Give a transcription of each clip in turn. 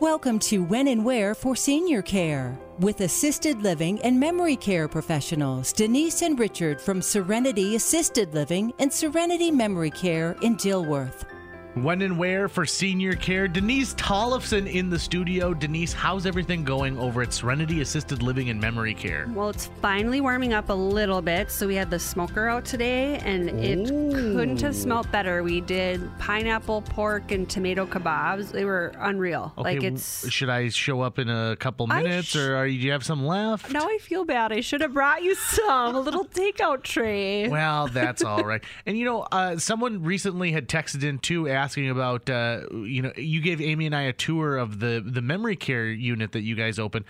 Welcome to When and Where for Senior Care with assisted living and memory care professionals Denise and Richard from Serenity Assisted Living and Serenity Memory Care in Dilworth. When and where for senior care? Denise Tollefson in the studio. Denise, how's everything going over at Serenity Assisted Living and Memory Care? Well, it's finally warming up a little bit. So we had the smoker out today, and it couldn't have smelt better. We did pineapple, pork, and tomato kebabs. They were unreal. Okay, like it's. Should I show up in a couple minutes, sh- or are you, do you have some left? Now I feel bad. I should have brought you some. A little takeout tray. Well, that's all right. And you know, uh, someone recently had texted in too, asking about. Uh, you know, you gave Amy and I a tour of the the memory care unit that you guys opened.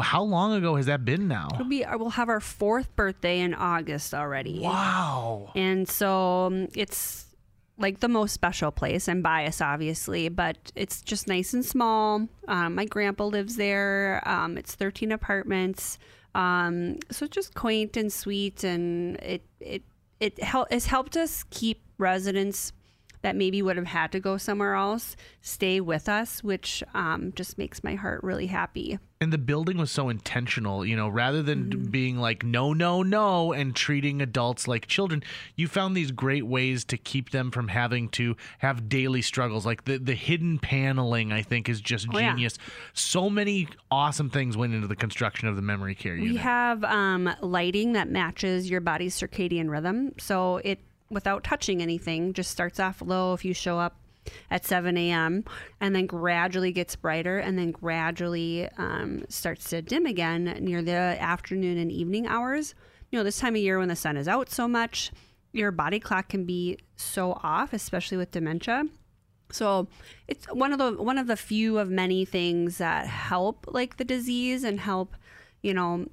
How long ago has that been now? It'll be, we'll have our fourth birthday in August already. Wow. And so um, it's like the most special place. I'm biased, obviously, but it's just nice and small. Um, my grandpa lives there. Um, it's 13 apartments. Um, so it's just quaint and sweet, and it it it hel- has helped us keep residents that maybe would have had to go somewhere else stay with us, which um, just makes my heart really happy. And the building was so intentional, you know, rather than Mm-hmm. being like, no, no, no, and treating adults like children, you found these great ways to keep them from having to have daily struggles. Like the, the hidden paneling, I think, is just Oh, yeah. genius. So many awesome things went into the construction of the memory care unit. We have um, lighting that matches your body's circadian rhythm. So it, without touching anything, just starts off low if you show up at 7 a.m. and then gradually gets brighter and then gradually um, starts to dim again near the afternoon and evening hours. You know, this time of year when the sun is out so much, your body clock can be so off, especially with dementia. So it's one of the one of the few of many things that help like the disease and help, you know,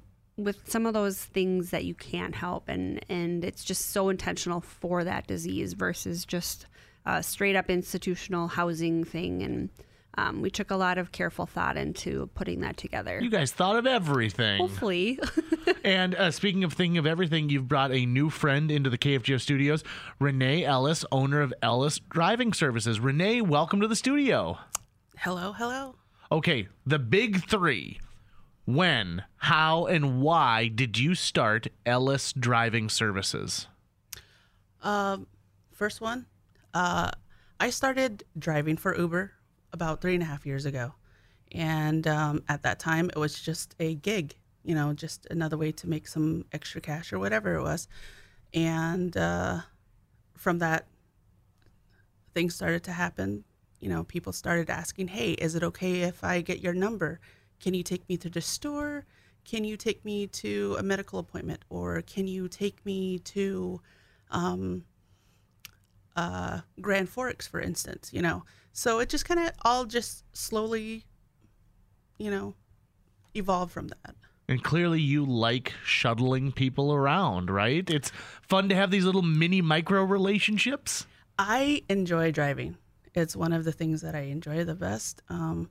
with some of those things that you can't help and and it's just so intentional for that disease versus just a straight up institutional housing thing and um, we took a lot of careful thought into putting that together. You guys thought of everything. Hopefully, And uh, speaking of thinking of everything, you've brought a new friend into the KFGO studios, Renee Ellis, owner of Ellis Driving Services. Renee, welcome to the studio. Hello, hello. Okay, the big three. When, how, and why did you start Ellis Driving Services? Um, first one, uh, I started driving for Uber about three and a half years ago, and um, at that time it was just a gig, you know, just another way to make some extra cash or whatever it was, and uh, from that, things started to happen. You know, people started asking, "Hey, is it okay if I get your number? Can you take me to the store? Can you take me to a medical appointment, or can you take me to?" um, uh, Grand Forks, for instance, you know. So it just kind of all just slowly, you know, evolved from that. And clearly, you like shuttling people around, right? It's fun to have these little mini micro relationships. I enjoy driving. It's one of the things that I enjoy the best. Um,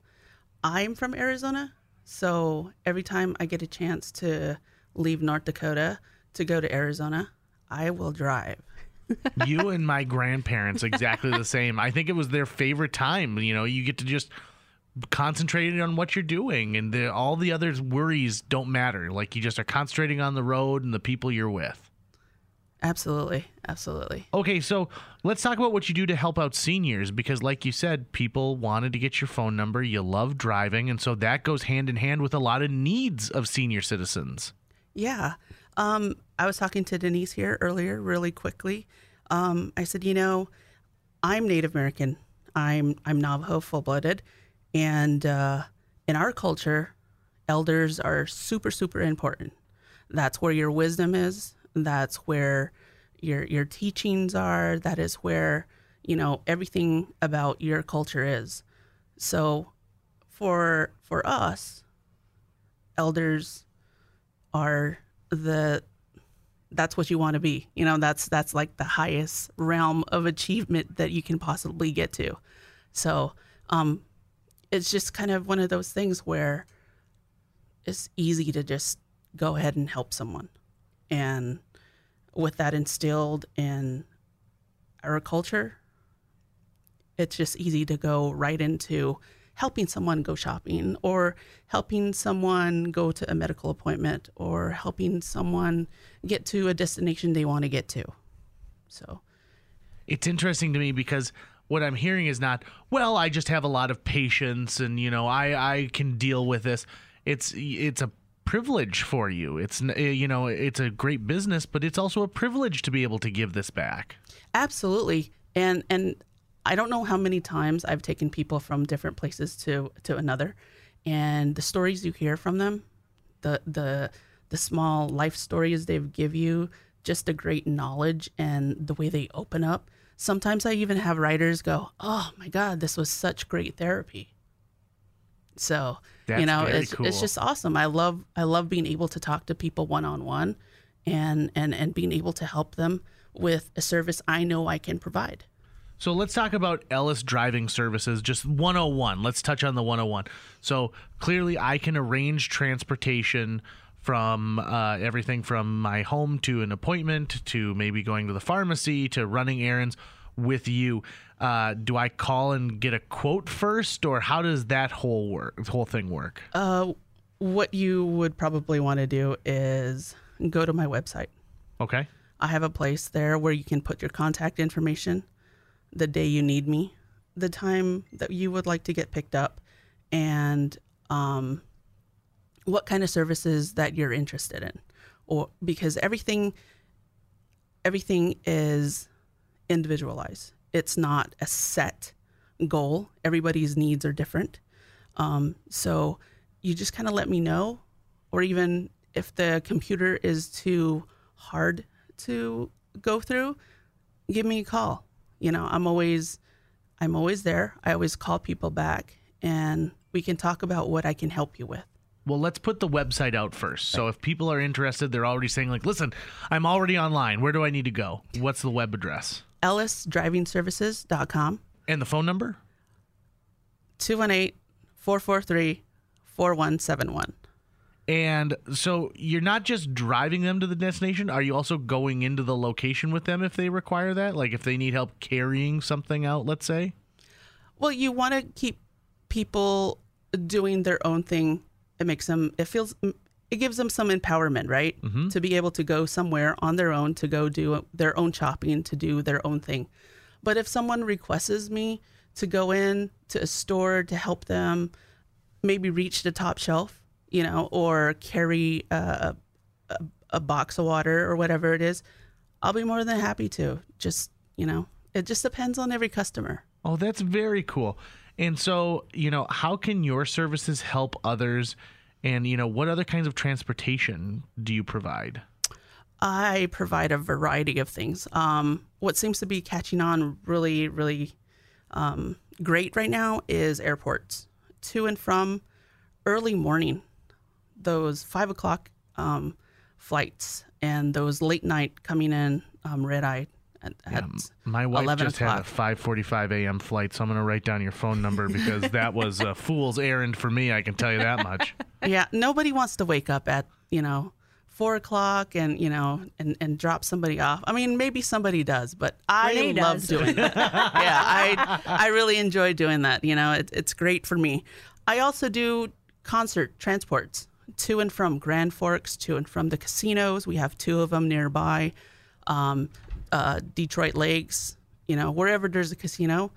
I'm from Arizona, so every time I get a chance to leave North Dakota to go to Arizona, I will drive. you and my grandparents exactly the same. I think it was their favorite time. You know, you get to just concentrate on what you're doing, and the, all the other worries don't matter. Like you just are concentrating on the road and the people you're with. Absolutely, absolutely. Okay, so let's talk about what you do to help out seniors because, like you said, people wanted to get your phone number. You love driving, and so that goes hand in hand with a lot of needs of senior citizens. Yeah. Um, I was talking to Denise here earlier, really quickly. Um, I said, you know, I'm Native American. I'm I'm Navajo, full blooded, and uh, in our culture, elders are super super important. That's where your wisdom is. That's where your your teachings are. That is where you know everything about your culture is. So, for for us, elders are the that's what you want to be you know that's that's like the highest realm of achievement that you can possibly get to so um it's just kind of one of those things where it's easy to just go ahead and help someone and with that instilled in our culture it's just easy to go right into helping someone go shopping or helping someone go to a medical appointment or helping someone get to a destination they want to get to. So, it's interesting to me because what I'm hearing is not, well, I just have a lot of patience and you know, I I can deal with this. It's it's a privilege for you. It's eh, you know, it's a great business, but it's also a privilege to be able to give this back. Absolutely. And and I don't know how many times I've taken people from different places to to another and the stories you hear from them, the the the small life stories they've give you, just the great knowledge and the way they open up. Sometimes I even have riders go, "Oh my god, this was such great therapy." So, That's you know, it's cool. it's just awesome. I love I love being able to talk to people one on one and and and being able to help them with a service I know I can provide. So let's talk about Ellis Driving Services, just 101. Let's touch on the 101. So clearly, I can arrange transportation from uh, everything from my home to an appointment to maybe going to the pharmacy to running errands with you. Uh, do I call and get a quote first, or how does that whole work, whole thing work? Uh, what you would probably want to do is go to my website. Okay. I have a place there where you can put your contact information, the day you need me, the time that you would like to get picked up, and um, what kind of services that you're interested in, or because everything everything is individualized. It's not a set goal. Everybody's needs are different. Um, so you just kind of let me know, or even if the computer is too hard to go through, give me a call. You know, I'm always I'm always there. I always call people back and we can talk about what I can help you with. Well, let's put the website out first. So if people are interested, they're already saying like, "Listen, I'm already online. Where do I need to go? What's the web address ellisdrivingservices.com and the phone number?" 218-443-4171. And so you're not just driving them to the destination. Are you also going into the location with them if they require that? Like if they need help carrying something out, let's say? Well, you want to keep people doing their own thing. It makes them, it feels, it gives them some empowerment, right? Mm-hmm. To be able to go somewhere on their own, to go do their own shopping, to do their own thing. But if someone requests me to go in to a store to help them maybe reach the top shelf, you know, or carry a, a, a box of water or whatever it is, I'll be more than happy to. Just, you know, it just depends on every customer. Oh, that's very cool. And so, you know, how can your services help others? And, you know, what other kinds of transportation do you provide? I provide a variety of things. Um, what seems to be catching on really, really um, great right now is airports to and from early morning, those five o'clock um, flights, and those late night coming in um, red eye at, at My wife 11 just had a 5:45 a.m. flight, so I'm going to write down your phone number because that was a fool's errand for me. I can tell you that much. yeah, nobody wants to wake up at you know four o'clock and you know and and drop somebody off. I mean, maybe somebody does, but I Renee love does. doing that. yeah, I I really enjoy doing that. You know, it, it's great for me. I also do concert transports to and from Grand Forks, to and from the casinos. We have two of them nearby. Um, uh, Detroit Lakes, you know, wherever there's a casino.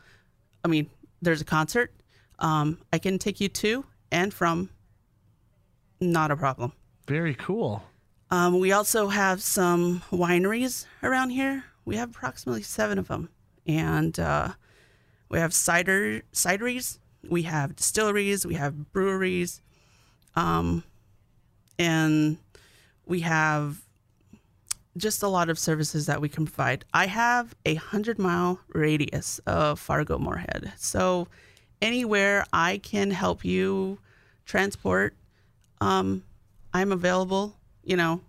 I mean, there's a concert. Um, I can take you to and from. Not a problem. Very cool. Um, we also have some wineries around here. We have approximately seven of them, and uh, we have cider cideries. We have distilleries. We have breweries, um, and we have just a lot of services that we can provide. I have a hundred mile radius of Fargo Moorhead, so anywhere I can help you transport, um, I'm available. You know,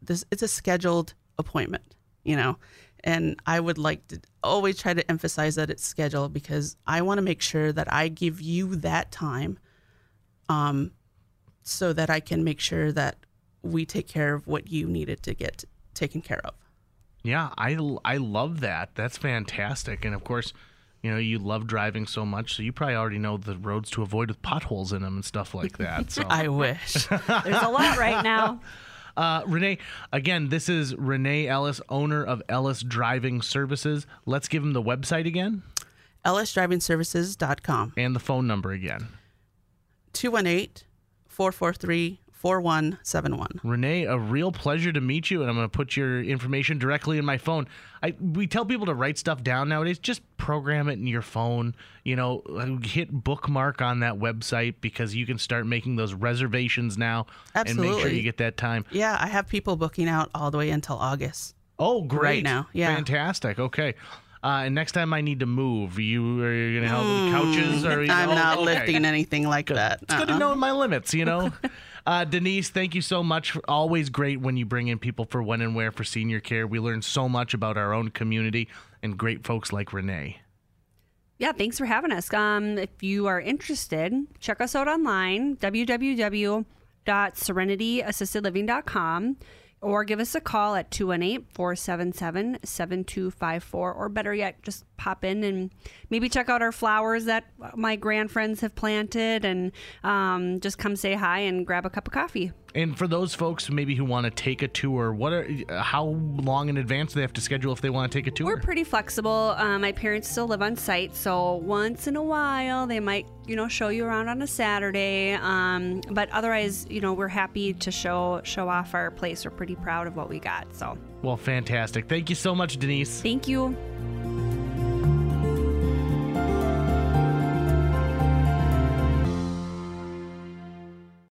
this it's a scheduled appointment. You know, and I would like to always try to emphasize that it's scheduled because I want to make sure that I give you that time, um, so that I can make sure that we take care of what you needed to get taken care of. Yeah, I I love that. That's fantastic. And of course, You know, you love driving so much, so you probably already know the roads to avoid with potholes in them and stuff like that. So, I wish. There's a lot right now. uh, Renee, again, this is Renee Ellis, owner of Ellis Driving Services. Let's give him the website again EllisDrivingServices.com. and the phone number again. 218 443 4171. Renee, a real pleasure to meet you, and I'm going to put your information directly in my phone. I we tell people to write stuff down nowadays. Just program it in your phone. You know, hit bookmark on that website because you can start making those reservations now and make sure you get that time. Yeah, I have people booking out all the way until August. Oh, great! now, yeah. fantastic. Okay. Uh, and next time I need to move, you are you gonna help with couches? Or you Hmm. I'm know? not Okay. lifting anything like that. It's good to Uh-uh. know my limits, you know. Uh, Denise, thank you so much. Always great when you bring in people for when and where for senior care. We learn so much about our own community and great folks like Renee. Yeah, thanks for having us. Um, if you are interested, check us out online, www.serenityassistedliving.com, or give us a call at 218-477-7254, or better yet, just pop in and maybe check out our flowers that my grand friends have planted and um, just come say hi and grab a cup of coffee. And for those folks maybe who want to take a tour, what are how long in advance do they have to schedule if they want to take a tour? We're pretty flexible. Um, my parents still live on site, so once in a while they might, you know, show you around on a Saturday. Um, but otherwise, you know, we're happy to show show off our place. We're pretty proud of what we got. So well, fantastic. Thank you so much, Denise. thank you.